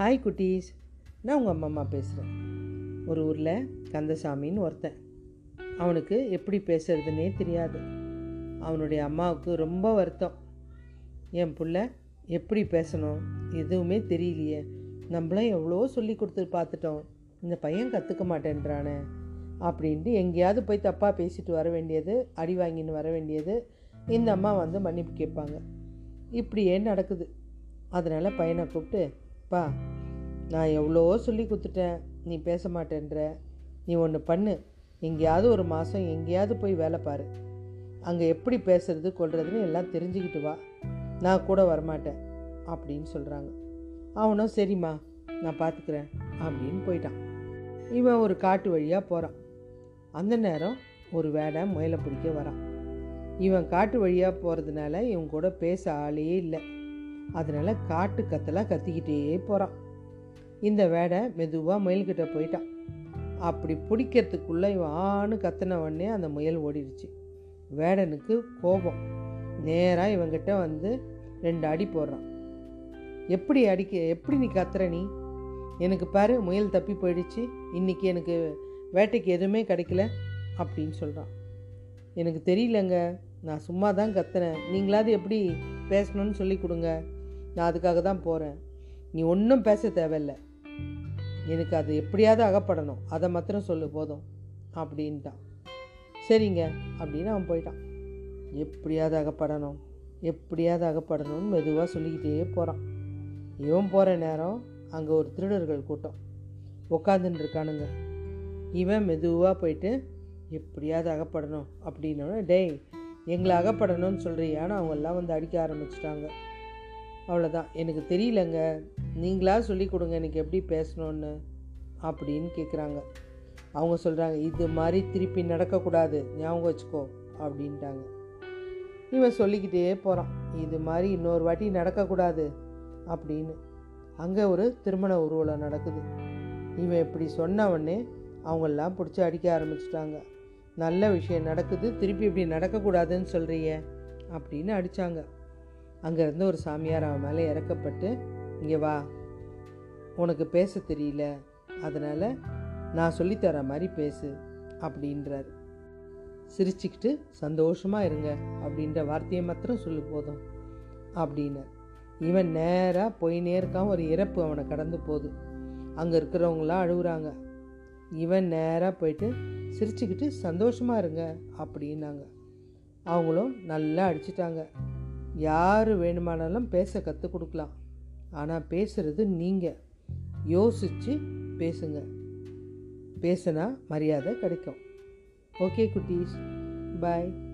Hi குட்டீஸ். நான் உங்கள் அம்மா அம்மா பேசுகிறேன் ஒரு ஊரில் கந்தசாமின்னு ஒருத்தன். அவனுக்கு எப்படி பேசுறதுன்னே தெரியாது. அவனுடைய அம்மாவுக்கு ரொம்ப வருத்தம். என் பிள்ள எப்படி பேசணும்? எதுவுமே தெரியலையே. நம்மளாம் எவ்வளோ சொல்லி கொடுத்து பார்த்துட்டோம். இந்த பையன் கற்றுக்க மாட்டேன்றானே. அப்படின்ட்டு எங்கேயாவது போய் தப்பாக பேசிட்டு வர வேண்டியது அடி வாங்கின்னு வர வேண்டியது இந்த அம்மா வந்து மன்னிப்பு கேட்பாங்க. இப்படியே நடக்குது. அதனால் பையனை கூப்பிட்டு பா நான் எவ்வளோ சொல்லி கொடுத்துட்டேன். நீ பேச மாட்டேன்ற. நீ ஒன்று பண்ணு. எங்கேயாவது ஒரு மாதம் எங்கேயாவது போய் வேலை பாரு. அங்கே எப்படி பேசுறது கொள்றதுன்னு எல்லாம் தெரிஞ்சுக்கிட்டு வா. நான் கூட வரமாட்டேன் அப்படின்னு சொல்கிறாங்க அவனும் சரிம்மா நான் பார்த்துக்கிறேன் அப்படின்னு போயிட்டான். இவன் ஒரு காட்டு வழியாக போகிறான் அந்த நேரம் ஒரு வேடை முயலை பிடிக்க வரான். இவன் காட்டு வழியாக போகிறதுனால இவன் கூட பேச ஆளே இல்லை. அதனால் காட்டு கத்தலாக கத்திக்கிட்டே போகிறான் இந்த வேடை மெதுவாக முயல்கிட்ட போயிட்டான். அப்படி பிடிக்கிறதுக்குள்ளே இவான்னு கத்தினவொடனே அந்த முயல் ஓடிடுச்சு. வேடனுக்கு கோபம். நேராக இவங்கிட்ட வந்து ரெண்டு அடி போடுறான். எப்படி அடிக்க எப்படி நீ கத்துற நீ? எனக்கு பாரு முயல் தப்பி போயிடுச்சு. இன்றைக்கி எனக்கு வேட்டைக்கு எதுவுமே கிடைக்கல அப்படின்னு சொல்கிறான் எனக்கு தெரியலங்க. நான் சும்மா தான் கத்துனேன் நீங்களாவது எப்படி பேசணும்னு சொல்லி கொடுங்க. நான் அதுக்காக தான் போகிறேன் நீ ஒன்றும் பேச தேவையில்ல. எனக்கு அது எப்படியாவது அகப்படணும். அதை மாத்திரம் சொல்லு போதும். அப்படின்ட்டான். சரிங்க அப்படின்னு அவன் போயிட்டான். எப்படியாவது அகப்படணும். எப்படியாவது அகப்படணும்னு மெதுவாக சொல்லிக்கிட்டே போகிறான் இவன் போகிற நேரம் அங்கே ஒரு திருடர்கள் கூட்டம். உட்காந்துட்டு இருக்கானுங்க. இவன் மெதுவாக போயிட்டு எப்படியாவது அகப்படணும் அப்படின்னோடனே டேய் எங்களை அகப்படணும்னு சொல்கிறியான்னு அவங்கெல்லாம் வந்து அடிக்க ஆரம்பிச்சிட்டாங்க. அவ்வளோதான் எனக்கு தெரியலங்க. நீங்களாக சொல்லி கொடுங்க எனக்கு எப்படி பேசணுன்னு அப்படின்னு கேட்குறாங்க அவங்க சொல்கிறாங்க இது மாதிரி திருப்பி நடக்கக்கூடாது. ஞாபகம் வச்சுக்கோ அப்படின்ட்டாங்க. இவன் சொல்லிக்கிட்டே போகிறான் இது மாதிரி இன்னொரு வாட்டி நடக்கக்கூடாது அப்படின்னு. அங்கே ஒரு திருமண ஊர்வலம் நடக்குது. இவன் இப்படி சொன்னவொடனே அவங்கெல்லாம் பிடிச்சி அடிக்க ஆரம்பிச்சிட்டாங்க. நல்ல விஷயம் நடக்குது. திருப்பி இப்படி நடக்கக்கூடாதுன்னு சொல்கிறிய அப்படின்னு அடித்தாங்க அங்கேருந்து ஒரு சாமியார் அவன் மேலே இறக்கப்பட்டு இங்கே வா உனக்கு பேச தெரியல அதனால் நான் சொல்லித்தர மாதிரி பேசு அப்படின்றாரு. சிரிச்சுக்கிட்டு சந்தோஷமாக இருங்க அப்படின்ற வார்த்தையை மாத்திரம் சொல்லு போதும் அப்படின்னு இவன் நேராக போயினே இருக்கான் ஒரு இறப்பு அவனை கடந்து போகுது. அங்கே இருக்கிறவங்களாம் அழுகுறாங்க. இவன் நேராக போயிட்டு சிரிச்சுக்கிட்டு சந்தோஷமாக இருங்க அப்படின்னாங்க. அவங்களும் நல்லா அடிச்சிட்டாங்க. யார் வேணுமானாலும் பேச கற்றுக் கொடுக்கலாம். ஆனால் பேசுகிறது நீங்கள் யோசித்து பேசுங்க. பேசுனா மரியாதை கிடைக்கும். ஓகே குட்டீஸ். பாய்